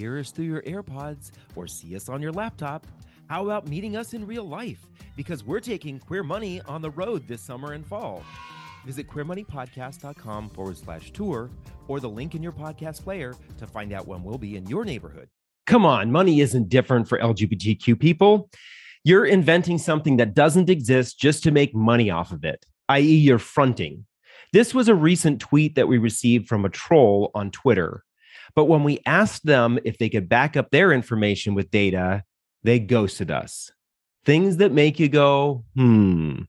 hear us through your AirPods or see us on your laptop, how about meeting us in real life? Because we're taking Queer Money on the road this summer and fall. Visit queermoneypodcast.com forward slash tour or the link in your podcast player to find out when we'll be in your neighborhood. Come on, money isn't different for LGBTQ people. You're inventing something that doesn't exist just to make money off of it, i.e., you're fronting. This was a recent tweet that we received from a troll on Twitter. But when we asked them if they could back up their information with data, they ghosted us. Things that make you go, hmm.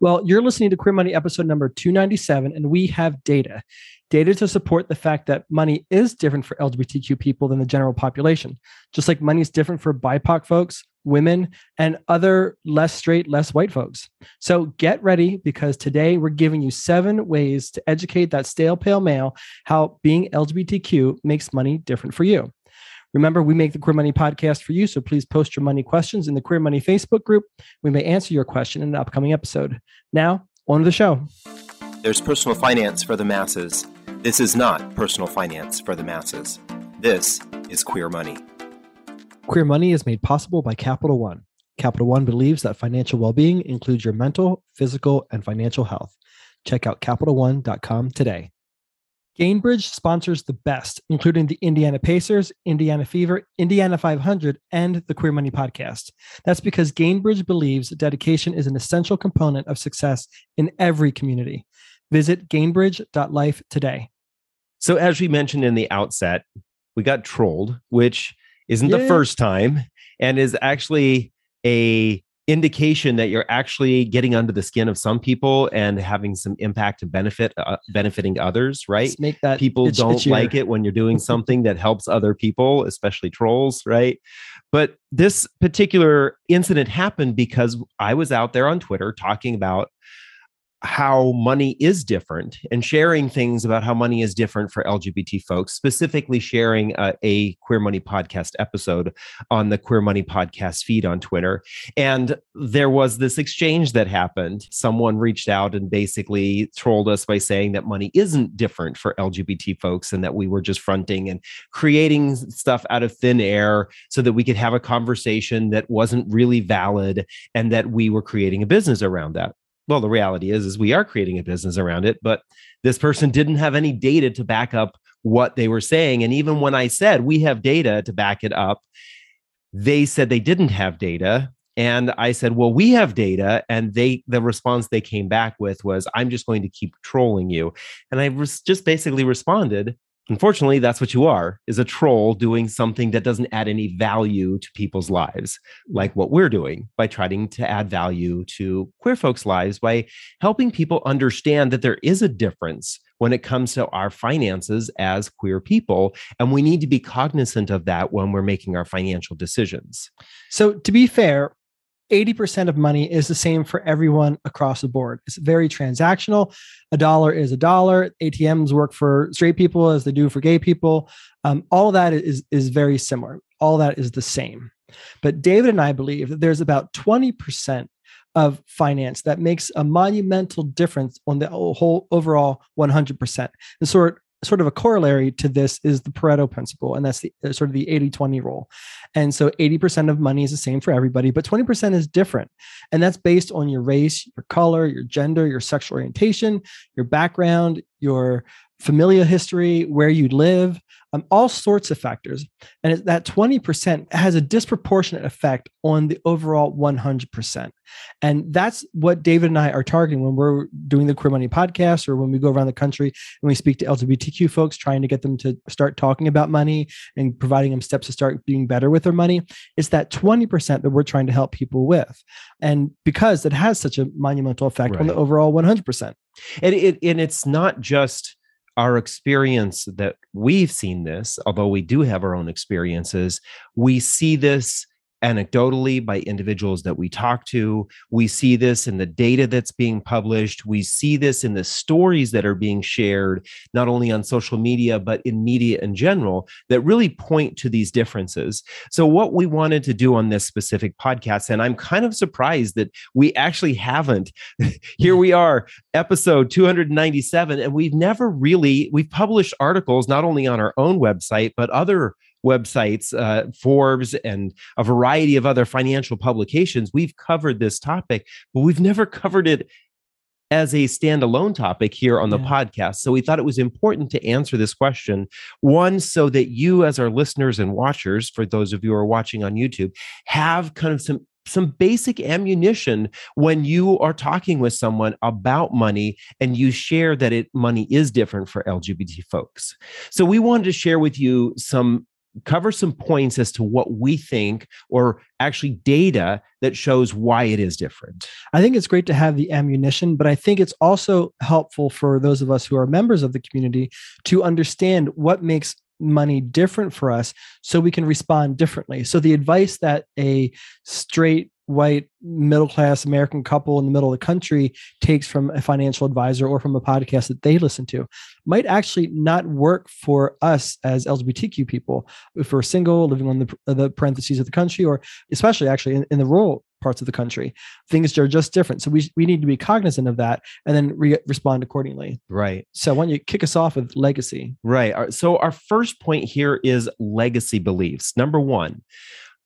Well, you're listening to Queer Money episode number 297, and we have data. Data to support the fact that money is different for LGBTQ people than the general population. Just like money is different for BIPOC folks, women, and other less straight, less white folks. So get ready because today we're giving you seven ways to educate that stale pale male how being LGBTQ makes money different for you. Remember, we make the Queer Money podcast for you, so please post your money questions in the Queer Money Facebook group. We may answer your question in an upcoming episode. Now, on to the show. There's personal finance for the masses. This is not personal finance for the masses. This is Queer Money. Queer Money is made possible by Capital One. Capital One believes that financial well being includes your mental, physical, and financial health. Check out CapitalOne.com today. Gainbridge sponsors the best, including the Indiana Pacers, Indiana Fever, Indiana 500, and the Queer Money podcast. That's because Gainbridge believes dedication is an essential component of success in every community. Visit gainbridge.life today. So, as we mentioned in the outset, we got trolled, which isn't yeah. the first time and is actually a indication that you're actually getting under the skin of some people and having some impact and benefit uh, benefiting others right? Make that people don't like it when you're doing something that helps other people especially trolls right? But this particular incident happened because i was out there on twitter talking about how money is different and sharing things about how money is different for LGBT folks, specifically sharing a, Queer Money podcast episode on the Queer Money podcast feed on Twitter. And there was this exchange that happened. Someone reached out and basically trolled us by saying that money isn't different for LGBT folks and that we were just fronting and creating stuff out of thin air so that we could have a conversation that wasn't really valid and that we were creating a business around that well the reality is is we are creating a business around it but this person didn't have any data to back up what they were saying. And even when i said we have data to back it up they said they didn't have data. And i said well we have data. And they the response they came back with was i'm just going to keep trolling you. And i was just basically responded Unfortunately, that's what you are is a troll doing something that doesn't add any value to people's lives, like what we're doing by trying to add value to queer folks' lives by helping people understand that there is a difference when it comes to our finances as queer people. And we need to be cognizant of that when we're making our financial decisions. So, to be fair, 80% of money is the same for everyone across the board. It's very transactional. A dollar is a dollar. ATMs work for straight people as they do for gay people. Um, all that is, is very similar. All that is the same. But David and I believe that there's about 20% of finance that makes a monumental difference on the whole overall 100%. And sort sort of a corollary to this is the Pareto principle, and that's the uh, sort of the 80 20 rule. And so 80% of money is the same for everybody, but 20% is different. And that's based on your race, your color, your gender, your sexual orientation, your background, your familial history, where you live, um, all sorts of factors. And that 20% has a disproportionate effect on the overall 100%. And that's what David and I are targeting when we're doing the Queer Money podcast or when we go around the country and we speak to LGBTQ folks, trying to get them to start talking about money and providing them steps to start being better with their money. It's that 20% that we're trying to help people with. And because it has such a monumental effect right. on the overall 100%. And, it, and it's not just our experience that we've seen this, although we do have our own experiences, we see this anecdotally by individuals that we talk to. We see this in the data that's being published. We see this in the stories that are being shared, not only on social media, but in media in general, that really point to these differences. So, what we wanted to do on this specific podcast, and I'm kind of surprised that we actually haven't. Here we are, episode 297, and we've never really, we've published articles not only on our own website, but other websites, uh, Forbes, and a variety of other financial publications, we've covered this topic, but we've never covered it as a standalone topic here on the yeah. podcast. So we thought it was important to answer this question. One, so that you, as our listeners and watchers, for those of you who are watching on YouTube, have kind of some some basic ammunition when you are talking with someone about money and you share that it money is different for LGBT folks. So we wanted to share with you some cover some points as to what we think or actually data that shows why it is different. I think it's great to have the ammunition, but I think it's also helpful for those of us who are members of the community to understand what makes money different for us so we can respond differently. So the advice that a straight white middle class American couple in the middle of the country takes from a financial advisor or from a podcast that they listen to might actually not work for us as LGBTQ people if we're single, living on the, the parentheses of the country, or especially actually in, in the rural parts of the country. Things are just different. So we, we need to be cognizant of that and then re- respond accordingly. Right. So why don't you kick us off with legacy? Right. So our first point here is legacy beliefs. Number one,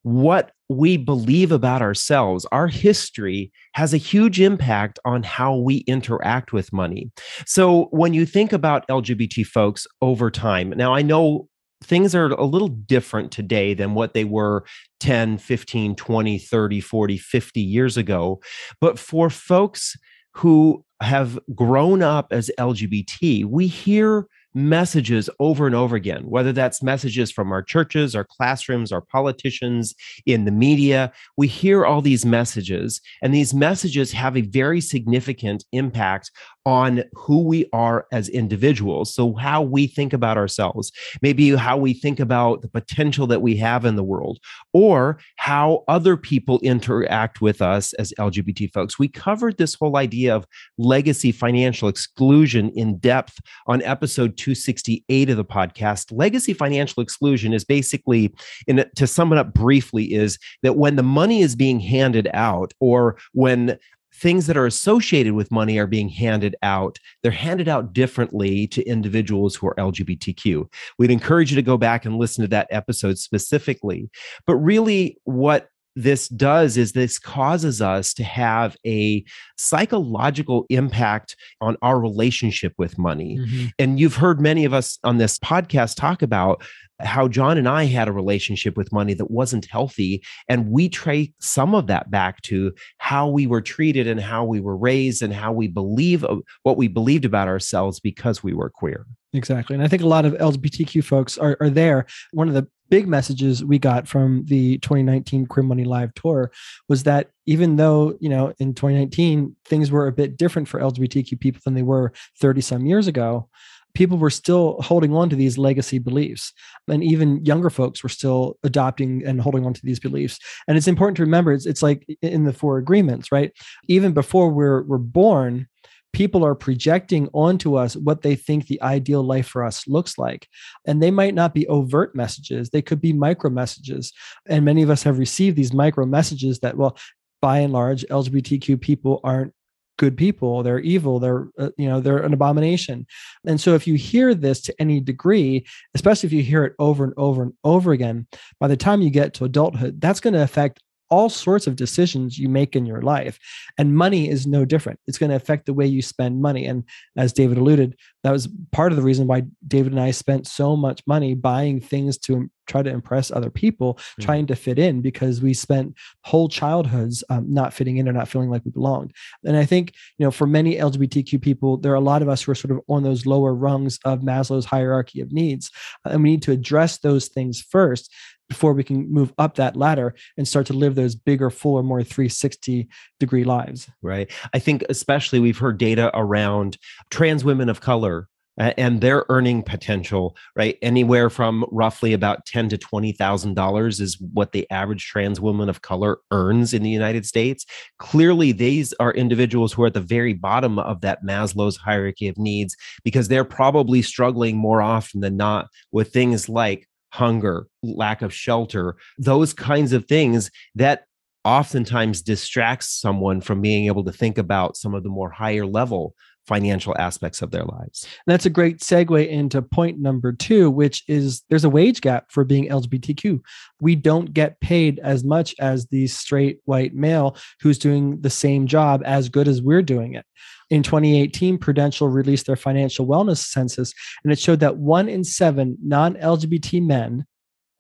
what we believe about ourselves, our history has a huge impact on how we interact with money. So when you think about LGBT folks over time, now I know things are a little different today than what they were 10, 15, 20, 30, 40, 50 years ago. But for folks who have grown up as LGBT, we hear messages over and over again, whether that's messages from our churches, our classrooms, our politicians, in the media. We hear all these messages, and these messages have a very significant impact on who we are as individuals. So, how we think about ourselves, maybe how we think about the potential that we have in the world, or how other people interact with us as LGBT folks. We covered this whole idea of legacy financial exclusion in depth on episode 268 of the podcast. Legacy financial exclusion is basically, in, to sum it up briefly, is that when the money is being handed out or when things that are associated with money are being handed out. They're handed out differently to individuals who are LGBTQ. We'd encourage you to go back and listen to that episode specifically. But really, what this does is this causes us to have a psychological impact on our relationship with money. Mm-hmm. And you've heard many of us on this podcast talk about how John and I had a relationship with money that wasn't healthy. And we trace some of that back to how we were treated and how we were raised and how we believe uh, what we believed about ourselves because we were queer. Exactly. And I think a lot of LGBTQ folks are, are there. One of the big messages we got from the 2019 Queer Money Live tour was that even though, you know, in 2019, things were a bit different for LGBTQ people than they were 30 some years ago, people were still holding on to these legacy beliefs and even younger folks were still adopting and holding on to these beliefs and it's important to remember it's, it's like in the four agreements right even before we're, we're born people are projecting onto us what they think the ideal life for us looks like. And they might not be overt messages, they could be micro messages. And many of us have received these micro messages that, well, by and large, LGBTQ people aren't good people they're evil they're uh, you know they're an abomination. And so if you hear this to any degree especially if you hear it over and over and over again by the time you get to adulthood that's going to affect all sorts of decisions you make in your life. And money is no different. It's going to affect the way you spend money. And as David alluded, that was part of the reason why David and I spent so much money buying things to try to impress other people, mm-hmm. trying to fit in because we spent whole childhoods um, not fitting in or not feeling like we belonged. And I think, you know, for many LGBTQ people, there are a lot of us who are sort of on those lower rungs of Maslow's hierarchy of needs. And we need to address those things first before we can move up that ladder and start to live those bigger, fuller, more 360 degree lives. Right. I think, especially, we've heard data around trans women of color and their earning potential, right? Anywhere from roughly about ten to twenty thousand dollars is what the average trans woman of color earns in the United States. Clearly, these are individuals who are at the very bottom of that Maslow's hierarchy of needs because they're probably struggling more often than not with things like hunger, lack of shelter, those kinds of things that oftentimes distracts someone from being able to think about some of the more higher level financial aspects of their lives. And that's a great segue into point number two, which is there's a wage gap for being LGBTQ. We don't get paid as much as the straight white male who's doing the same job as good as we're doing it. In 2018, Prudential released their financial wellness census, and it showed that one in seven non LGBT men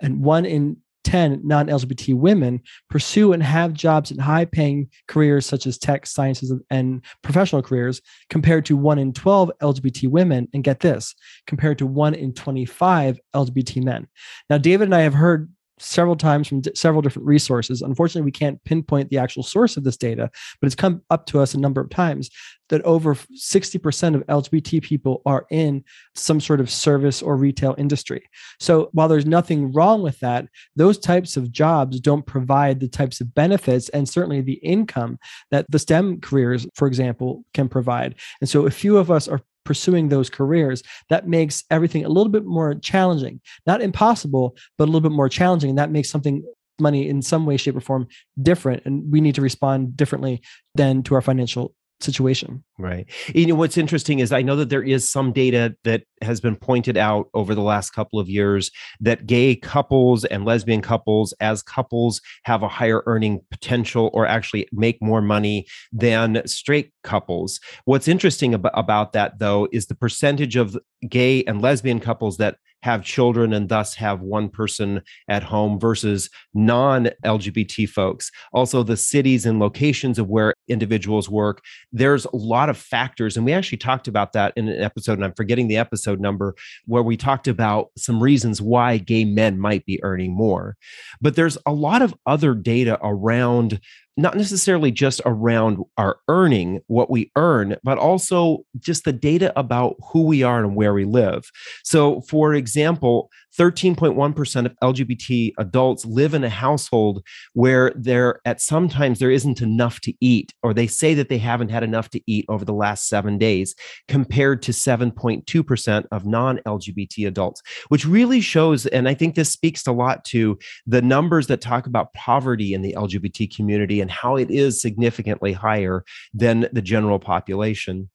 and one in 10 non LGBT women pursue and have jobs in high paying careers such as tech, sciences, and professional careers, compared to 1 in 12 LGBT women. And get this, compared to 1 in 25 LGBT men. Now, David and I have heard several times from d- several different resources. Unfortunately, we can't pinpoint the actual source of this data, but it's come up to us a number of times that over 60% of LGBT people are in some sort of service or retail industry. So while there's nothing wrong with that, those types of jobs don't provide the types of benefits and certainly the income that the STEM careers, for example, can provide. And so a few of us are pursuing those careers, that makes everything a little bit more challenging. Not impossible, but a little bit more challenging. And that makes something money in some way, shape, or form different. And we need to respond differently than to our financial situation. Right. You know, what's interesting is I know that there is some data that has been pointed out over the last couple of years that gay couples and lesbian couples, as couples, have a higher earning potential or actually make more money than straight couples. What's interesting ab- about that, though, is the percentage of gay and lesbian couples that have children and thus have one person at home versus non LGBT folks. Also, the cities and locations of where individuals work. There's a lot of factors. And we actually talked about that in an episode, and I'm forgetting the episode number, where we talked about some reasons why gay men might be earning more. But there's a lot of other data around not necessarily just around our earning what we earn, but also just the data about who we are and where we live. So, for example, 13.1% of LGBT adults live in a household where there at sometimes there isn't enough to eat, or they say that they haven't had enough to eat over the last seven days, compared to 7.2% of non LGBT adults, which really shows, and I think this speaks a lot to the numbers that talk about poverty in the LGBT community and how it is significantly higher than the general population.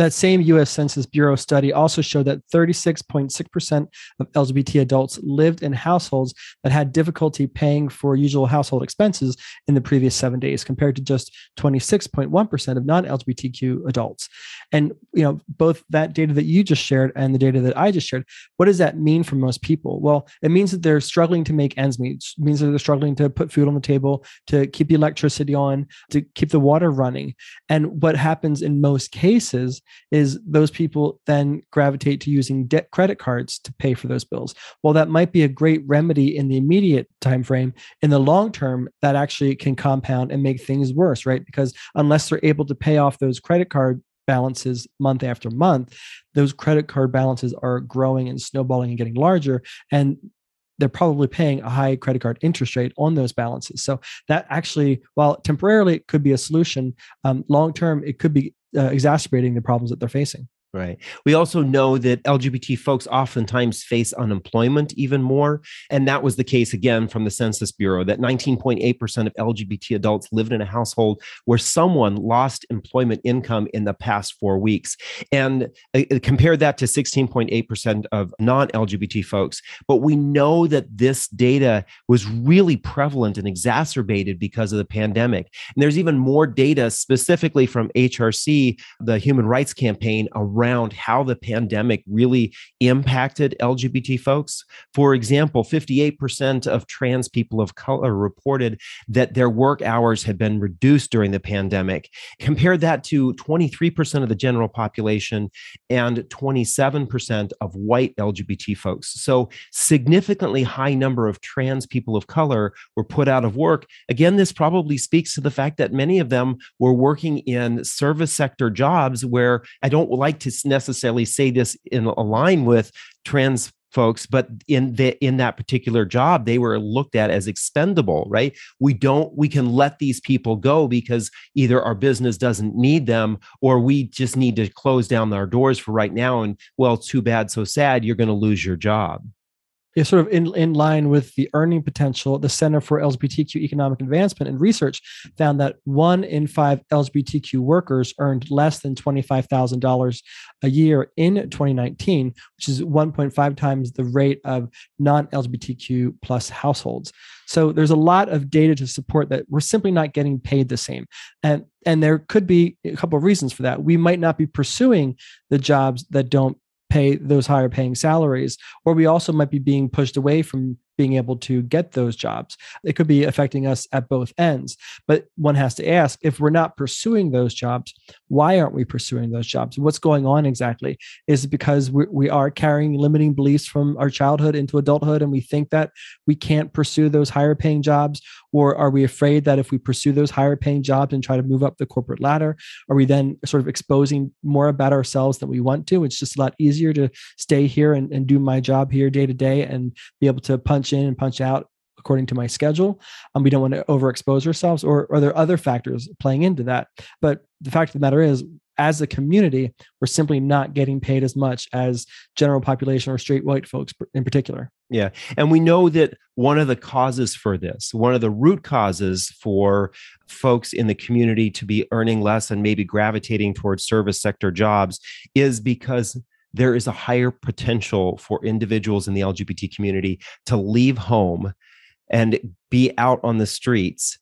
That same US Census Bureau study also showed that 36.6% of LGBT adults lived in households that had difficulty paying for usual household expenses in the previous seven days, compared to just 26.1% of non LGBTQ adults. And, you know, both that data that you just shared and the data that I just shared, what does that mean for most people? Well, it means that they're struggling to make ends meet, it means that they're struggling to put food on the table, to keep the electricity on, to keep the water running. And what happens in most cases is those people then gravitate to using debt credit cards to pay for those bills. While that might be a great remedy in the immediate time frame, in the long term, that actually can compound and make things worse, right? Because unless they're able to pay off those credit card balances month after month, those credit card balances are growing and snowballing and getting larger. And they're probably paying a high credit card interest rate on those balances. So that actually, while temporarily it could be a solution, um, long term it could be uh, exacerbating the problems that they're facing. Right. We also know that LGBT folks oftentimes face unemployment even more. And that was the case again from the Census Bureau that 19.8% of LGBT adults lived in a household where someone lost employment income in the past four weeks. And uh, uh compare that to 16.8% of non LGBT folks. But we know that this data was really prevalent and exacerbated because of the pandemic. And there's even more data specifically from HRC, the Human Rights Campaign, around around how the pandemic really impacted LGBT folks. For example, 58% of trans people of color reported that their work hours had been reduced during the pandemic. Compare that to 23% of the general population and 27% of white LGBT folks. So, significantly high number of trans people of color were put out of work. Again, this probably speaks to the fact that many of them were working in service sector jobs where I don't like to necessarily say this in a line with trans folks but in the in that particular job they were looked at as expendable right? We don't we can let these people go because either our business doesn't need them or we just need to close down our doors for right now and well too bad so sad you're going to lose your job is sort of in, in line with the earning potential, the Center for LGBTQ Economic Advancement and Research found that one in five LGBTQ workers earned less than $25,000 a year in 2019, which is 1.5 times the rate of non LGBTQ plus households. So there's a lot of data to support that we're simply not getting paid the same. And and there could be a couple of reasons for that. We might not be pursuing the jobs that don't pay those higher paying salaries or we also might be being pushed away from being able to get those jobs. It could be affecting us at both ends. But one has to ask if we're not pursuing those jobs, why aren't we pursuing those jobs? What's going on exactly? Is it because we, we are carrying limiting beliefs from our childhood into adulthood and we think that we can't pursue those higher paying jobs? Or are we afraid that if we pursue those higher paying jobs and try to move up the corporate ladder, are we then sort of exposing more about ourselves than we want to? It's just a lot easier to stay here and, and do my job here day to day and be able to punch in and punch out according to my schedule. Um, we don't want to overexpose ourselves, or, or are there other factors playing into that? But the fact of the matter is, as a community, we're simply not getting paid as much as general population or straight white folks in particular. Yeah. And we know that one of the causes for this, one of the root causes for folks in the community to be earning less and maybe gravitating towards service sector jobs is because there is a higher potential for individuals in the LGBT community to leave home and be out on the streets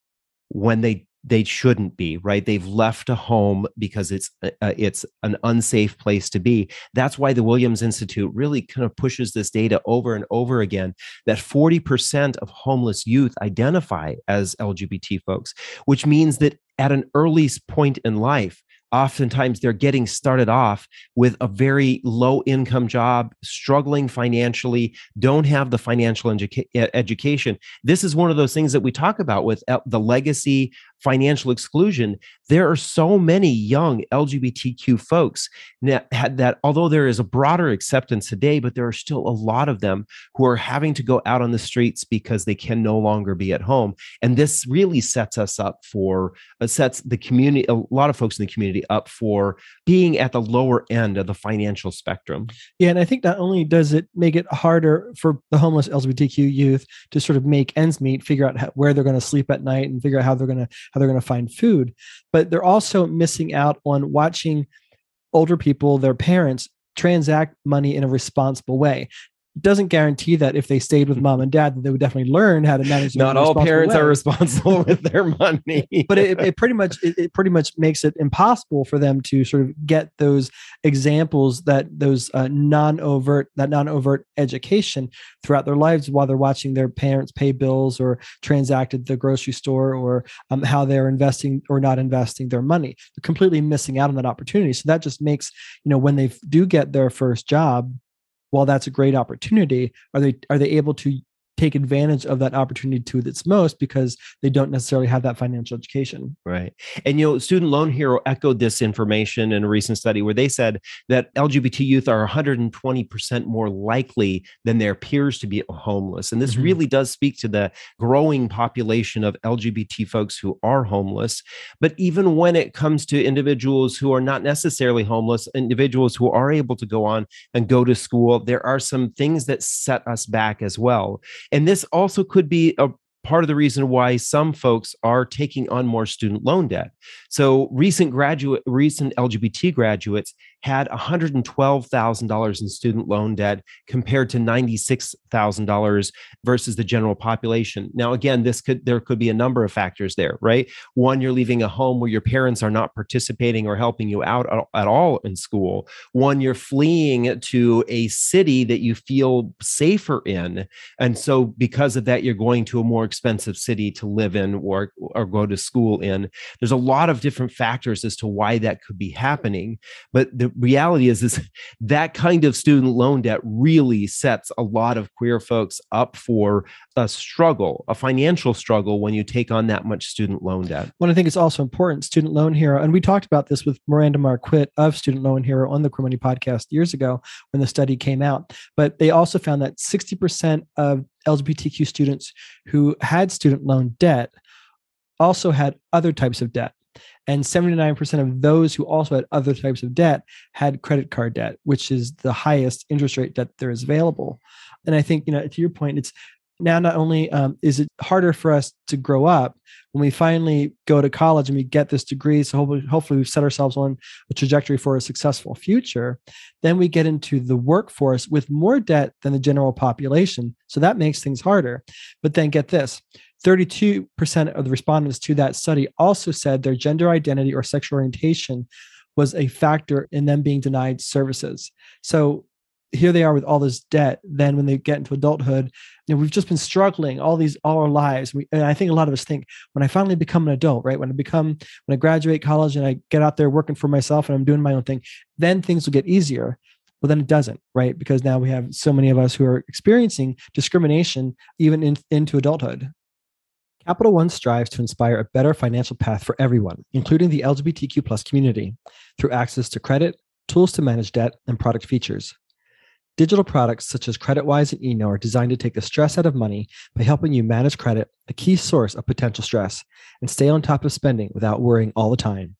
when they they shouldn't be right? They've left a home because it's uh, uh it's an unsafe place to be. That's why the williams institute really kind of pushes this data over and over again that 40% of homeless youth identify as lgbt folks which means that at an early point in life oftentimes they're getting started off with a very low income job struggling financially don't have the financial educa- education. This is one of those things that we talk about with the legacy financial exclusion. There are so many young lgbtq folks that, that although there is a broader acceptance today but there are still a lot of them who are having to go out on the streets because they can no longer be at home. And this really sets us up for uh, sets the community a lot of folks in the community up for being at the lower end of the financial spectrum. Yeah and i think not only does it make it harder for the homeless lgbtq youth to sort of make ends meet figure out how, where they're going to sleep at night and figure out how they're going to how they're going to find food but they're also missing out on watching older people their parents transact money in a responsible way doesn't guarantee that if they stayed with mom and dad that they would definitely learn how to manage not all parents way. are responsible with their money. But it, it, pretty much it, it, pretty much makes it impossible for them to sort of get those examples that those uh, non-overt that non-overt education throughout their lives while they're watching their parents pay bills or transact at the grocery store or um, how they're investing or not investing their money. They're completely missing out on that opportunity. So that just makes you know when they do get their first job while that's a great opportunity, are they are they able to take advantage of that opportunity to its most because they don't necessarily have that financial education. Right. And you know, Student Loan Hero echoed this information in a recent study where they said that LGBT youth are 120% more likely than their peers to be homeless. And this mm-hmm. really does speak to the growing population of LGBT folks who are homeless. But even when it comes to individuals who are not necessarily homeless, individuals who are able to go on and go to school, there are some things that set us back as well. And this also could be a part of the reason why some folks are taking on more student loan debt. So recent graduate recent LGBT graduates had $112,000 in student loan debt compared to $96,000 versus the general population. Now, again, this could there could be a number of factors there, right? One, you're leaving a home where your parents are not participating or helping you out at all in school. One, you're fleeing to a city that you feel safer in. And so because of that, you're going to a more expensive city to live in or, or go to school in. There's a lot of different factors as to why that could be happening. But the reality is, is that kind of student loan debt really sets a lot of queer folks up for a struggle, a financial struggle when you take on that much student loan debt. Well, I think it's also important, Student Loan Hero, and we talked about this with Miranda Marquit of Student Loan Hero on the Queer Money podcast years ago when the study came out. But they also found that 60% of LGBTQ students who had student loan debt also had other types of debt And 79% of those who also had other types of debt had credit card debt, which is the highest interest rate debt there is available. And I think, you know, to your point, it's now not only um, is it harder for us to grow up when we finally go to college and we get this degree so hopefully, hopefully we've set ourselves on a trajectory for a successful future then we get into the workforce with more debt than the general population so that makes things harder but then get this 32% of the respondents to that study also said their gender identity or sexual orientation was a factor in them being denied services. So here they are with all this debt then when they get into adulthood you know we've just been struggling all these all our lives. We, and i think a lot of us think when i finally become an adult right when i become when i graduate college and i get out there working for myself and i'm doing my own thing then things will get easier. Well then it doesn't right because now we have so many of us who are experiencing discrimination even in, into adulthood Capital One strives to inspire a better financial path for everyone, including the LGBTQ plus community, through access to credit, tools to manage debt, and product features. Digital products such as CreditWise and Eno are designed to take the stress out of money by helping you manage credit, a key source of potential stress, and stay on top of spending without worrying all the time.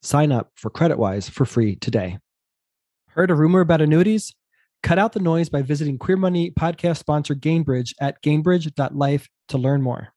Sign up for CreditWise for free today. Heard a rumor about annuities? Cut out the noise by visiting Queer Money podcast sponsor Gainbridge at gainbridge.life to learn more.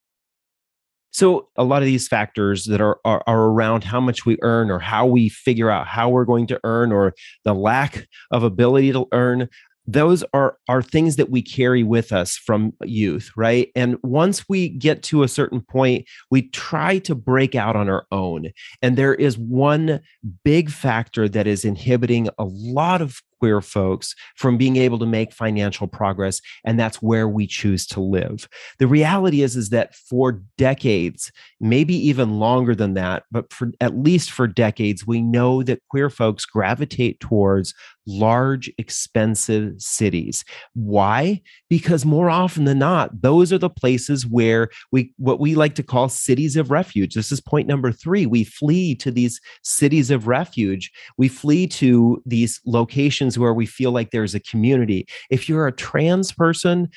So a lot of these factors that are, are, are around how much we earn or how we figure out how we're going to earn or the lack of ability to earn those are are things that we carry with us from youth right? And once we get to a certain point we try to break out on our own. And there is one big factor that is inhibiting a lot of queer folks from being able to make financial progress and that's where we choose to live. The reality is is that for decades maybe even longer than that but for at least for decades we know that queer folks gravitate towards large expensive cities. Why? Because more often than not those are the places where we what we like to call cities of refuge. This is point number 3 we flee to these cities of refuge. We flee to these locations where we feel like there's a community. If you're a trans person,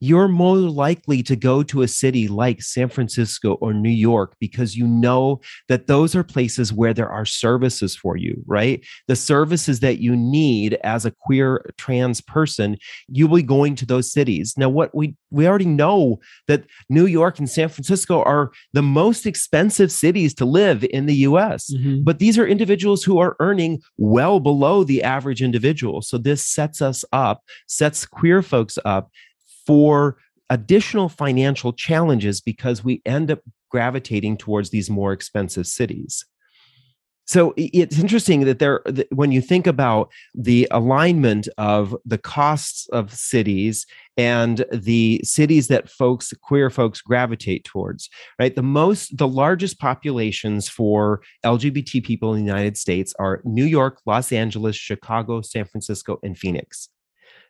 you're more likely to go to a city like San Francisco or New York because you know that those are places where there are services for you, right? The services that you need as a queer trans person, you'll be going to those cities. Now, what we we already know that New York and San Francisco are the most expensive cities to live in the US. Mm-hmm. But these are individuals who are earning well below the average individual. So this sets us up, sets queer folks up for additional financial challenges because we end up gravitating towards these more expensive cities. So it's interesting that there, when you think about the alignment of the costs of cities and the cities that folks, queer folks, gravitate towards, right? The most, the largest populations for LGBT people in the United States are New York, Los Angeles, Chicago, San Francisco, and Phoenix.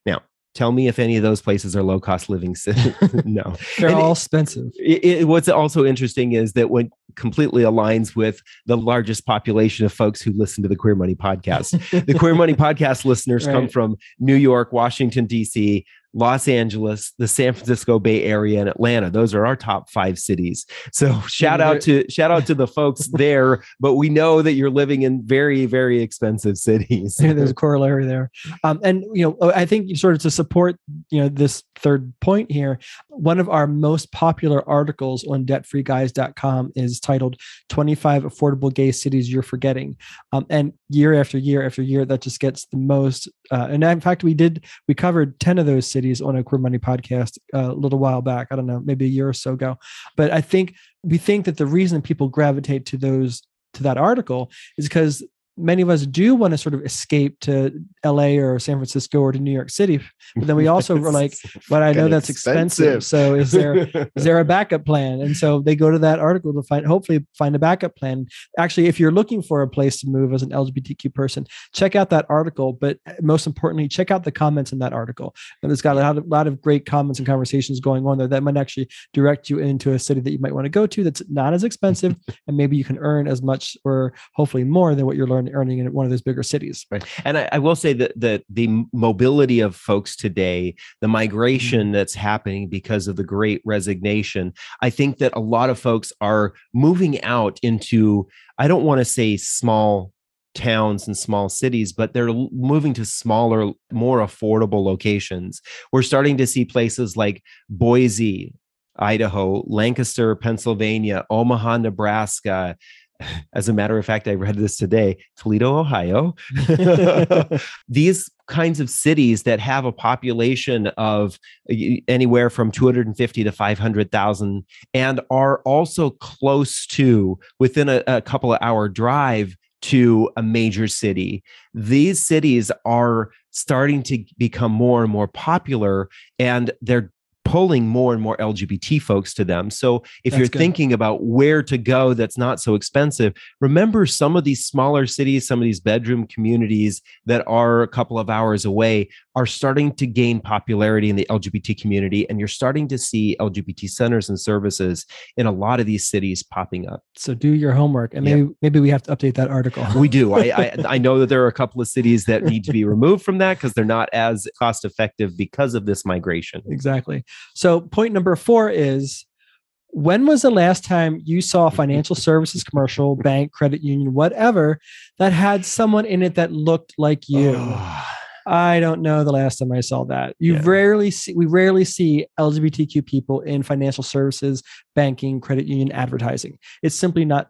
Now, Tell me if any of those places are low cost living. Cities. no, they're and all expensive. It, it, what's also interesting is that what completely aligns with the largest population of folks who listen to the Queer Money podcast, the Queer Money podcast listeners right. come from New York, Washington D.C., Los Angeles, the San Francisco Bay Area, and Atlanta. Those are our top five cities. So shout out to shout out to the folks there. But we know that you're living in very very expensive cities. There's a corollary there, um, and you know I think sort of to support you know this third point here. One of our most popular articles on DebtFreeGuys.com is titled "25 Affordable Gay Cities You're Forgetting," um, and year after year after year, that just gets the most. Uh, and in fact, we did we covered ten of those cities cities on a queer money podcast uh, a little while back. I don't know, maybe a year or so ago. But I think we think that the reason people gravitate to those to that article is because many of us do want to sort of escape to LA or San Francisco or to New York City. But then we also were like, but I know that's expensive. expensive. So is there is there a backup plan? And so they go to that article to find hopefully find a backup plan. Actually, if you're looking for a place to move as an LGBTQ person, check out that article. But uh, most importantly, check out the comments in that article. And it's got a lot of, lot of great comments and conversations going on there that might actually direct you into a city that you might want to go to that's not as expensive and maybe you can earn as much or hopefully more than what you're learning currently earning in one of those bigger cities. Right. And I, I will say that the the mobility of folks today, the migration mm-hmm. that's happening because of the great resignation, I think that a lot of folks are moving out into, I don't want to say small towns and small cities, but they're moving to smaller, more affordable locations. We're starting to see places like Boise, Idaho, Lancaster, Pennsylvania, Omaha, Nebraska. As a matter of fact, I read this today Toledo, Ohio. These kinds of cities that have a population of anywhere from 250 to 500,000 and are also close to within a, a couple of hour drive to a major city. These cities are starting to become more and more popular and they're pulling more and more LGBT folks to them. So if that's you're good. thinking about where to go that's not so expensive, remember some of these smaller cities, some of these bedroom communities that are a couple of hours away are starting to gain popularity in the LGBT community. And you're starting to see LGBT centers and services in a lot of these cities popping up. So do your homework. And maybe, maybe we have to update that article. we do. I, I, I know that there are a couple of cities that need to be removed from that because they're not as cost effective because of this migration. Exactly. So point number four is when was the last time you saw a financial services commercial, bank, credit union, whatever, that had someone in it that looked like you? Oh. I don't know the last time I saw that. You yeah. rarely see we rarely see LGBTQ people in financial services, banking, credit union advertising. It's simply not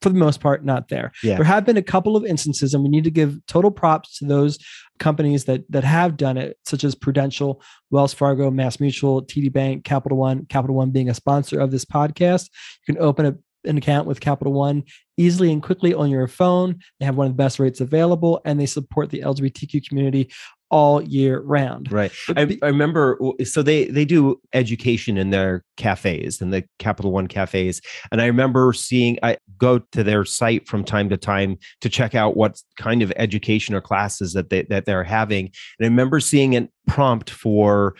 for the most part not there. Yeah. There have been a couple of instances and we need to give total props to those companies that that have done it such as Prudential, Wells Fargo, Mass Mutual, TD Bank, Capital One, Capital One being a sponsor of this podcast. You can open a an account with Capital One easily and quickly on your phone. They have one of the best rates available and they support the LGBTQ community all year round. Right. I, I, remember so they they do education in their cafes and the Capital One cafes and I remember seeing I go to their site from time to time to check out what kind of education or classes that they that they're having and I remember seeing a prompt for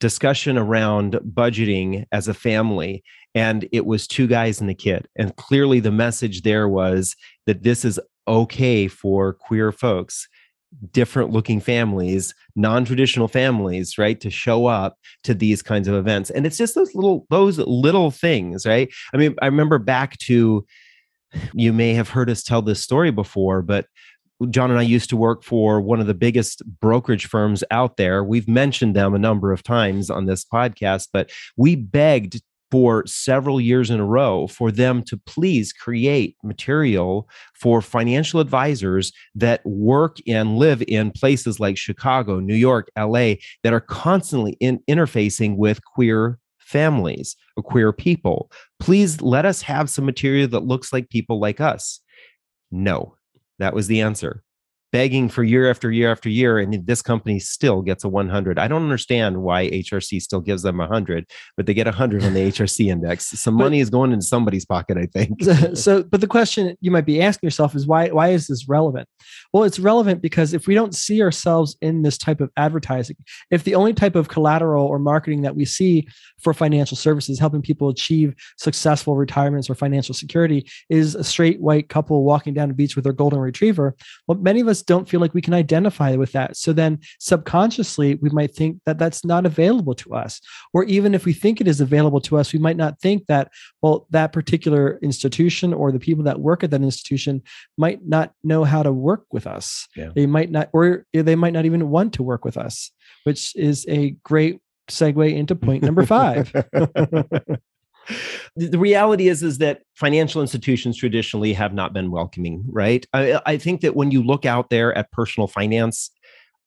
discussion around budgeting as a family and it was two guys and a kid. And clearly the message there was that this is okay for queer folks different looking families non-traditional families right to show up to these kinds of events. And it's just those little those little things right? I mean i remember back to you may have heard us tell this story before but John and I used to work for one of the biggest brokerage firms out there. We've mentioned them a number of times on this podcast, but we begged for several years in a row for them to please create material for financial advisors that work and live in places like Chicago, New York, LA that are constantly in interfacing with queer families or queer people. Please let us have some material that looks like people like us. No, that was the answer begging for year after year after year and this company still gets a 100 i don't understand why hrc still gives them 100 but they get 100 on the hrc index. Some but, money is going into somebody's pocket i think. So but the question you might be asking yourself is why why is this relevant? Well it's relevant because if we don't see ourselves in this type of advertising if the only type of collateral or marketing that we see for financial services helping people achieve successful retirements or financial security is a straight white couple walking down the beach with their golden retriever well many of us don't feel like we can identify with that. So then subconsciously, we might think that that's not available to us. Or even if we think it is available to us, we might not think that, well, that particular institution or the people that work at that institution might not know how to work with us. Yeah. They might not, or they might not even want to work with us, which is a great segue into point number five. the reality is is that financial institutions traditionally have not been welcoming right? I, I, think that when you look out there at personal finance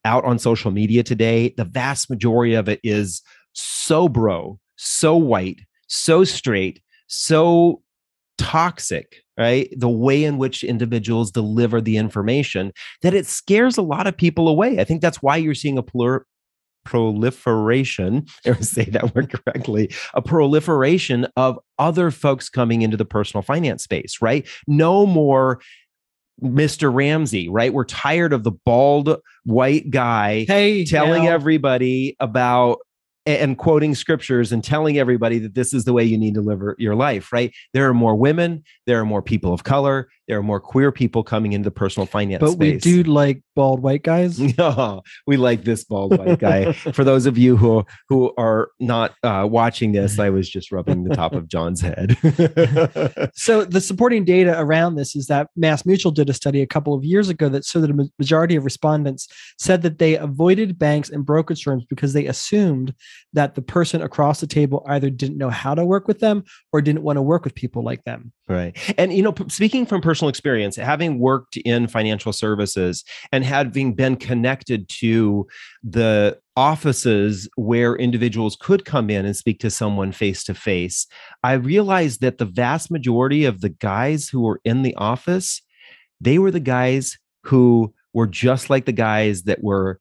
out on social media today the vast majority of it is so bro so white so straight so toxic right? The way in which individuals deliver the information that it scares a lot of people away. I think that's why you're seeing a plur- proliferation, or say that word correctly, a proliferation of other folks coming into the personal finance space, right? No more Mr. Ramsey, right? We're tired of the bald white guy hey, telling everybody about and quoting scriptures and telling everybody that this is the way you need to live your life, right? There are more women, there are more people of color, there are more queer people coming into the personal finance space? but space. we do like bald white guys. No, we like this bald white guy. For those of you who who are not uh, watching this, I was just rubbing the top of John's head. So the supporting data around this is that Mass Mutual did a study a couple of years ago that showed that a majority of respondents said that they avoided banks and brokerage firms because they assumed that the person across the table either didn't know how to work with them or didn't want to work with people like them. Right. And, you know, speaking from personal experience, having worked in financial services and having been connected to the offices where individuals could come in and speak to someone face to face, I realized that the vast majority of the guys who were in the office, they were the guys who were just like the guys that were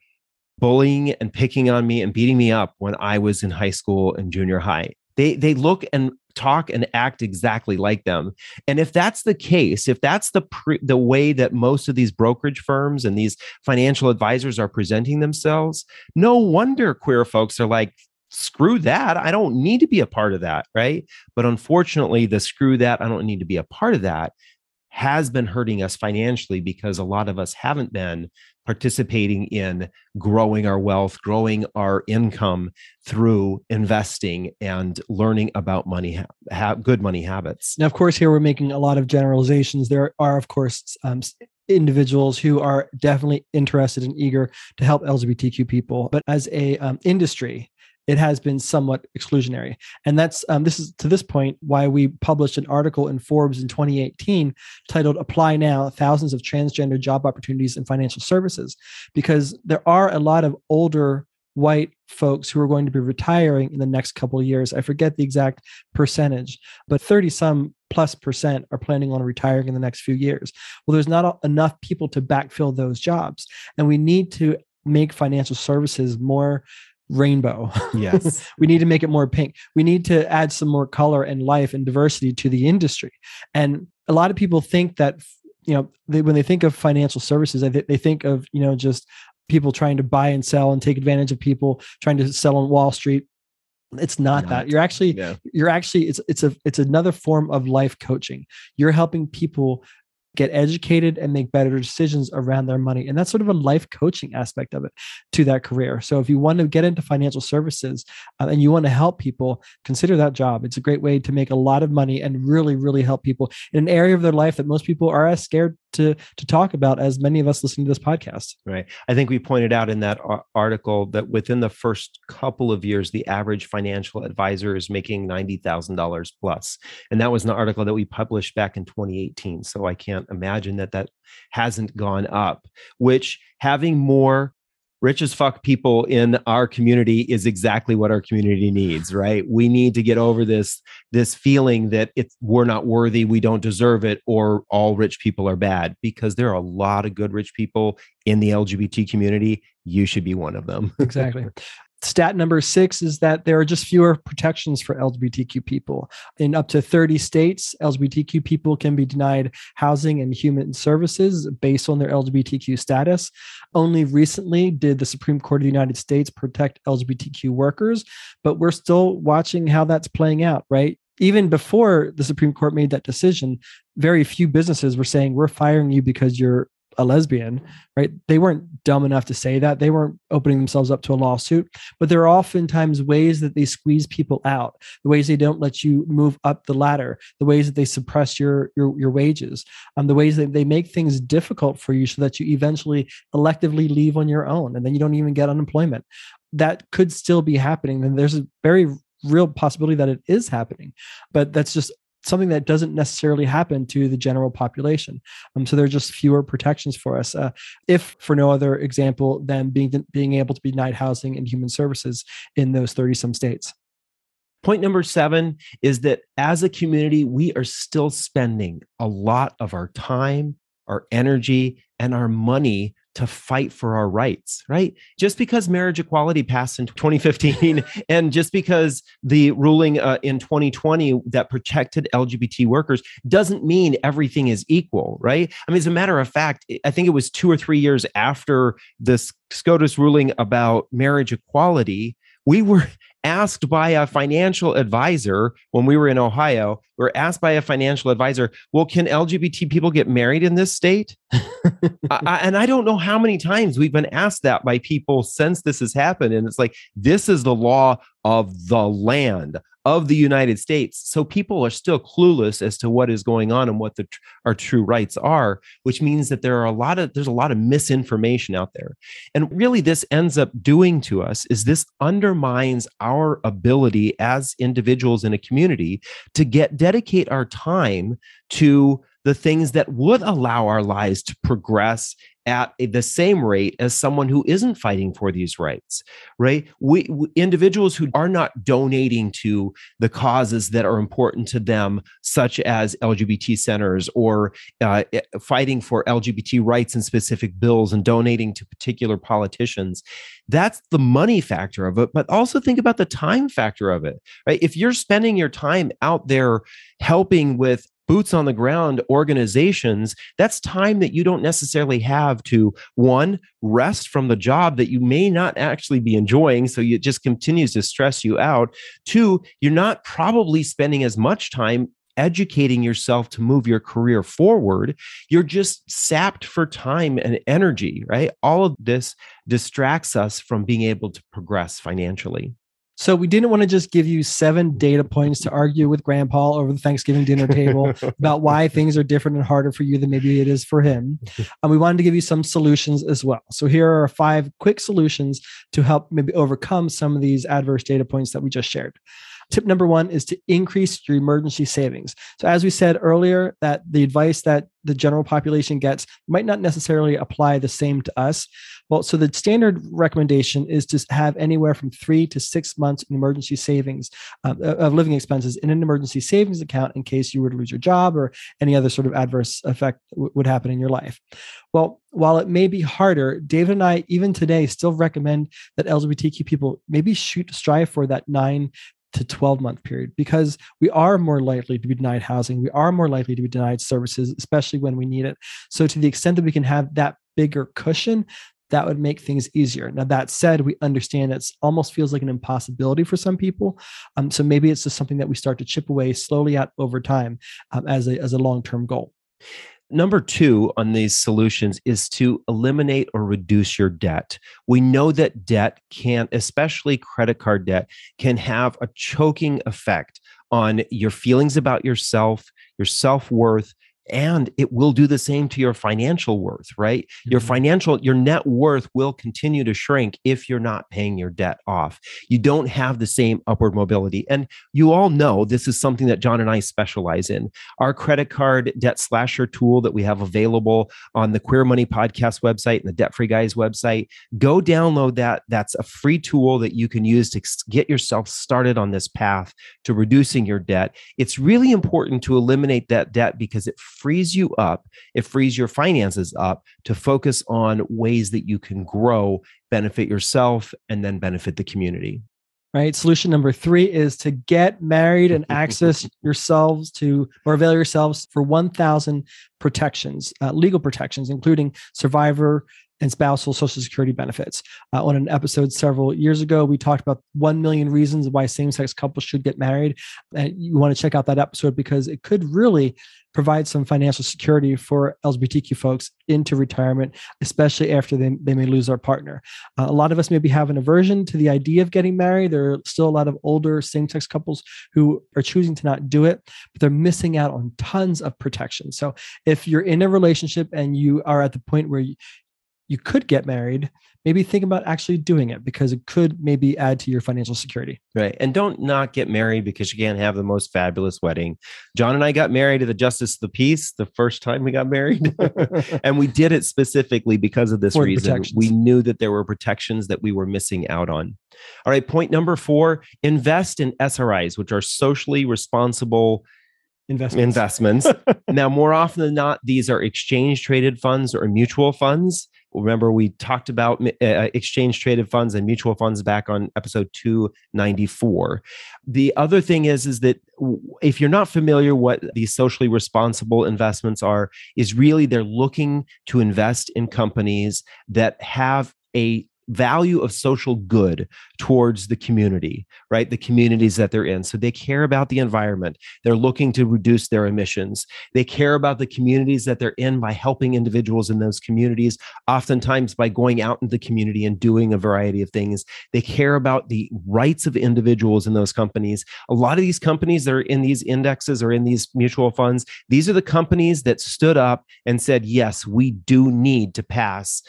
bullying and picking on me and beating me up when I was in high school and junior high. They they look and talk and act exactly like them. And if that's the case, if that's the pre- the way that most of these brokerage firms and these financial advisors are presenting themselves, no wonder queer folks are like screw that. I don't need to be a part of that, right? But unfortunately, the screw that, I don't need to be a part of that has been hurting us financially because a lot of us haven't been participating in growing our wealth, growing our income through investing and learning about money, ha- good money habits. Now, of course, here we're making a lot of generalizations. There are, of course, um, individuals who are definitely interested and eager to help LGBTQ people, but as a um, industry, it has been somewhat exclusionary, and that's um, this is to this point why we published an article in Forbes in 2018 titled "Apply Now: Thousands of Transgender Job Opportunities in Financial Services," because there are a lot of older white folks who are going to be retiring in the next couple of years. I forget the exact percentage, but 30 some plus percent are planning on retiring in the next few years. Well, there's not enough people to backfill those jobs. And we need to make financial services more rainbow. Yes. we need to make it more pink. We need to add some more color and life and diversity to the industry. And a lot of people think that you know they, when they think of financial services, they, they think of you know just people trying to buy and sell and take advantage of people trying to sell on Wall Street. It's not, Not. that. You're actually Yeah. you're actually it's it's a it's another form of life coaching. You're helping people get educated and make better decisions around their money. And that's sort of a life coaching aspect of it to that career. So if you want to get into financial services uh, and you want to help people, consider that job. It's a great way to make a lot of money and really, really help people in an area of their life that most people are as scared to to talk about as many of us listening to this podcast. Right. I think we pointed out in that article that within the first couple of years, the average financial advisor is making $90,000. And that was an article that we published back in 2018. So I can't imagine that that hasn't gone up, which having more rich as fuck people in our community is exactly what our community needs right? We need to get over this this feeling that it's we're not worthy we don't deserve it or all rich people are bad because there are a lot of good rich people in the lgbt community. You should be one of them. Exactly. Stat number six is that there are just fewer protections for LGBTQ people. In up to 30 states, LGBTQ people can be denied housing and human services based on their LGBTQ status. Only recently did the Supreme Court of the United States protect LGBTQ workers, but we're still watching how that's playing out, right? Even before the Supreme Court made that decision, very few businesses were saying, We're firing you because you're a lesbian, right? They weren't dumb enough to say that. They weren't opening themselves up to a lawsuit, but there are oftentimes ways that they squeeze people out, the ways they don't let you move up the ladder, the ways that they suppress your your, your wages, um, the ways that they make things difficult for you so that you eventually electively leave on your own and then you don't even get unemployment. That could still be happening. And there's a very real possibility that it is happening, but that's just something that doesn't necessarily happen to the general population. Um, so there are just fewer protections for us. Uh, if for no other example than being being able to be denied housing and human services in those 30 some states. Point number seven is that as a community, we are still spending a lot of our time, our energy, and our money to fight for our rights, right? Just because marriage equality passed in 2015 and just because the ruling uh, in 2020 that protected LGBT workers doesn't mean everything is equal, right? I mean, as a matter of fact, I think it was two or three years after this SCOTUS ruling about marriage equality we were asked by a financial advisor when we were in Ohio, we were asked by a financial advisor, well, can LGBT people get married in this state? I, and I don't know how many times we've been asked that by people since this has happened. And it's like, this is the law of the land of the United States. So people are still clueless as to what is going on and what the our true rights are, which means that there are a lot of there's a lot of misinformation out there. And really this ends up doing to us is this undermines our ability as individuals in a community to get dedicate our time to the things that would allow our lives to progress at the same rate as someone who isn't fighting for these rights right? We, we, individuals who are not donating to the causes that are important to them such as lgbt centers or uh, eh, fighting for lgbt rights in specific bills and donating to particular politicians that's the money factor of it but also think about the time factor of it right? If you're spending your time out there helping with boots on the ground organizations, that's time that you don't necessarily have to one, rest from the job that you may not actually be enjoying. So it just continues to stress you out. Two, you're not probably spending as much time educating yourself to move your career forward, you're just sapped for time and energy, right? All of this distracts us from being able to progress financially. So we didn't want to just give you seven data points to argue with grandpa over the Thanksgiving dinner table about why things are different and harder for you than maybe it is for him. And we wanted to give you some solutions as well. So here are five quick solutions to help maybe overcome some of these adverse data points that we just shared. Tip number one is to increase your emergency savings. So, as we said earlier, that the advice that the general population gets might not necessarily apply the same to us. Well, so the standard recommendation is to have anywhere from three to six months in emergency savings uh, of living expenses in an emergency savings account in case you were to lose your job or any other sort of adverse effect w- would happen in your life. Well, while it may be harder, David and I, even today, still recommend that LGBTQ people maybe shoot strive for that nine to 12 month period because we are more likely to be denied housing. We are more likely to be denied services, especially when we need it. So, to the extent that we can have that bigger cushion, that would make things easier. Now, that said, we understand it almost feels like an impossibility for some people. Um, so maybe it's just something that we start to chip away slowly at over time um, as a, as a long term goal. Number two on these solutions is to eliminate or reduce your debt. We know that debt can, especially credit card debt, can have a choking effect on your feelings about yourself, your self worth, and it will do the same to your financial worth right? Mm-hmm. your financial your net worth will continue to shrink if you're not paying your debt off. You don't have the same upward mobility. And you all know this is something that john and i specialize in. Our credit card debt slasher tool that we have available on the queer money podcast website and the debt free guys website go download that. That's a free tool that you can use to get yourself started on this path to reducing your debt. It's really important to eliminate that debt because it frees you up, it frees your finances up to focus on ways that you can grow, benefit yourself, and then benefit the community. Right. Solution number three is to get married and access yourselves to or avail yourselves for 1,000 protections, uh, legal protections, including survivor and spousal social security benefits. Uh, on an episode several years ago, we talked about 1 million reasons why same sex couples should get married. And you want to check out that episode because it could really provide some financial security for LGBTQ folks into retirement, especially after they, they may lose their partner. Uh, a lot of us maybe have an aversion to the idea of getting married. There are still a lot of older same sex couples who are choosing to not do it, but they're missing out on tons of protection. So if you're in a relationship and you are at the point where you could get married, maybe think about actually doing it because it could maybe add to your financial security. Right. And don't not get married because you can't have the most fabulous wedding. John and I got married at the Justice of the Peace the first time we got married. and we did it specifically because of this For reason. We knew that there were protections that we were missing out on. All right. Point number four invest in SRIs, which are socially responsible investments. investments. now, more often than not, these are exchange traded funds or mutual funds. Remember, we talked about uh, exchange traded funds and mutual funds back on episode 294. The other thing is, is that if you're not familiar what these socially responsible investments are, is really they're looking to invest in companies that have a value of social good towards the community, right? The communities that they're in. So they care about the environment. They're looking to reduce their emissions. They care about the communities that they're in by helping individuals in those communities, oftentimes by going out into the community and doing a variety of things. They care about the rights of individuals in those companies. A lot of these companies that are in these indexes or in these mutual funds, these are the companies that stood up and said, yes, we do need to pass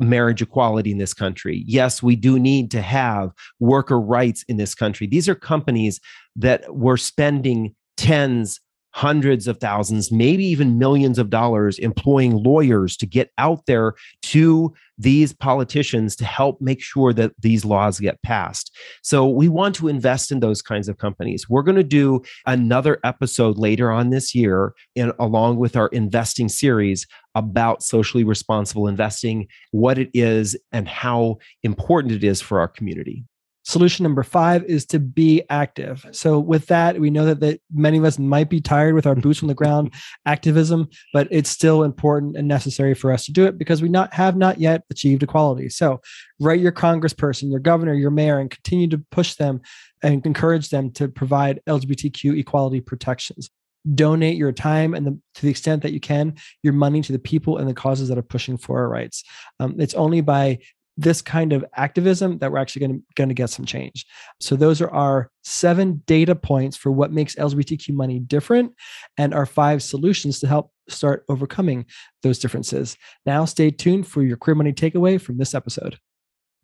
marriage equality in this country. Yes, we do need to have worker rights in this country. These are companies that were spending tens, hundreds of thousands, maybe even millions of dollars employing lawyers to get out there to these politicians to help make sure that these laws get passed. So we want to invest in those kinds of companies. We're going to do another episode later on this year in along with our investing series about socially responsible investing, what it is and how important it is for our community. Solution number five is to be active. So, with that, we know that, that many of us might be tired with our boots on the ground activism, but it's still important and necessary for us to do it because we not have not yet achieved equality. So, write your congressperson, your governor, your mayor, and continue to push them and encourage them to provide LGBTQ equality protections. Donate your time and the, to the extent that you can, your money to the people and the causes that are pushing for our rights. Um, it's only by this kind of activism that we're actually going to, get some change. So those are our seven data points for what makes LGBTQ money different and our five solutions to help start overcoming those differences. Now stay tuned for your queer money takeaway from this episode.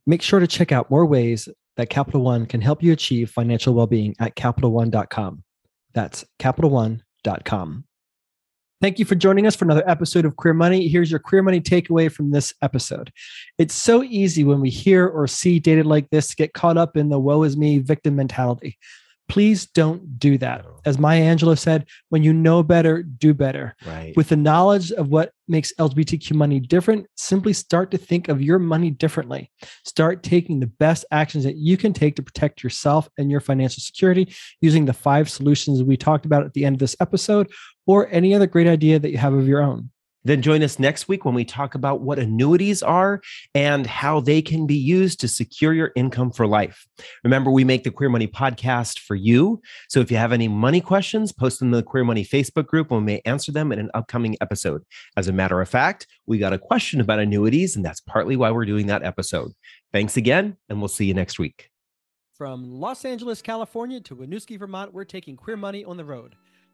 Make sure to check out more ways that Capital One can help you achieve financial well-being at capitalone.com. That's capitalone.com. Thank you for joining us for another episode of Queer Money. Here's your Queer Money takeaway from this episode. It's so easy when we hear or see data like this to get caught up in the woe is me victim mentality. Please don't do that. As Maya Angelou said, when you know better, do better. Right. With the knowledge of what makes LGBTQ money different, simply start to think of your money differently. Start taking the best actions that you can take to protect yourself and your financial security using the five solutions we talked about at the end of this episode or any other great idea that you have of your own. Then join us next week when we talk about what annuities are and how they can be used to secure your income for life. Remember, we make the Queer Money podcast for you. So if you have any money questions, post them in the Queer Money Facebook group and we may answer them in an upcoming episode. As a matter of fact, we got a question about annuities, and that's partly why we're doing that episode. Thanks again, and we'll see you next week. From Los Angeles, California to Winooski, Vermont, we're taking Queer Money on the road.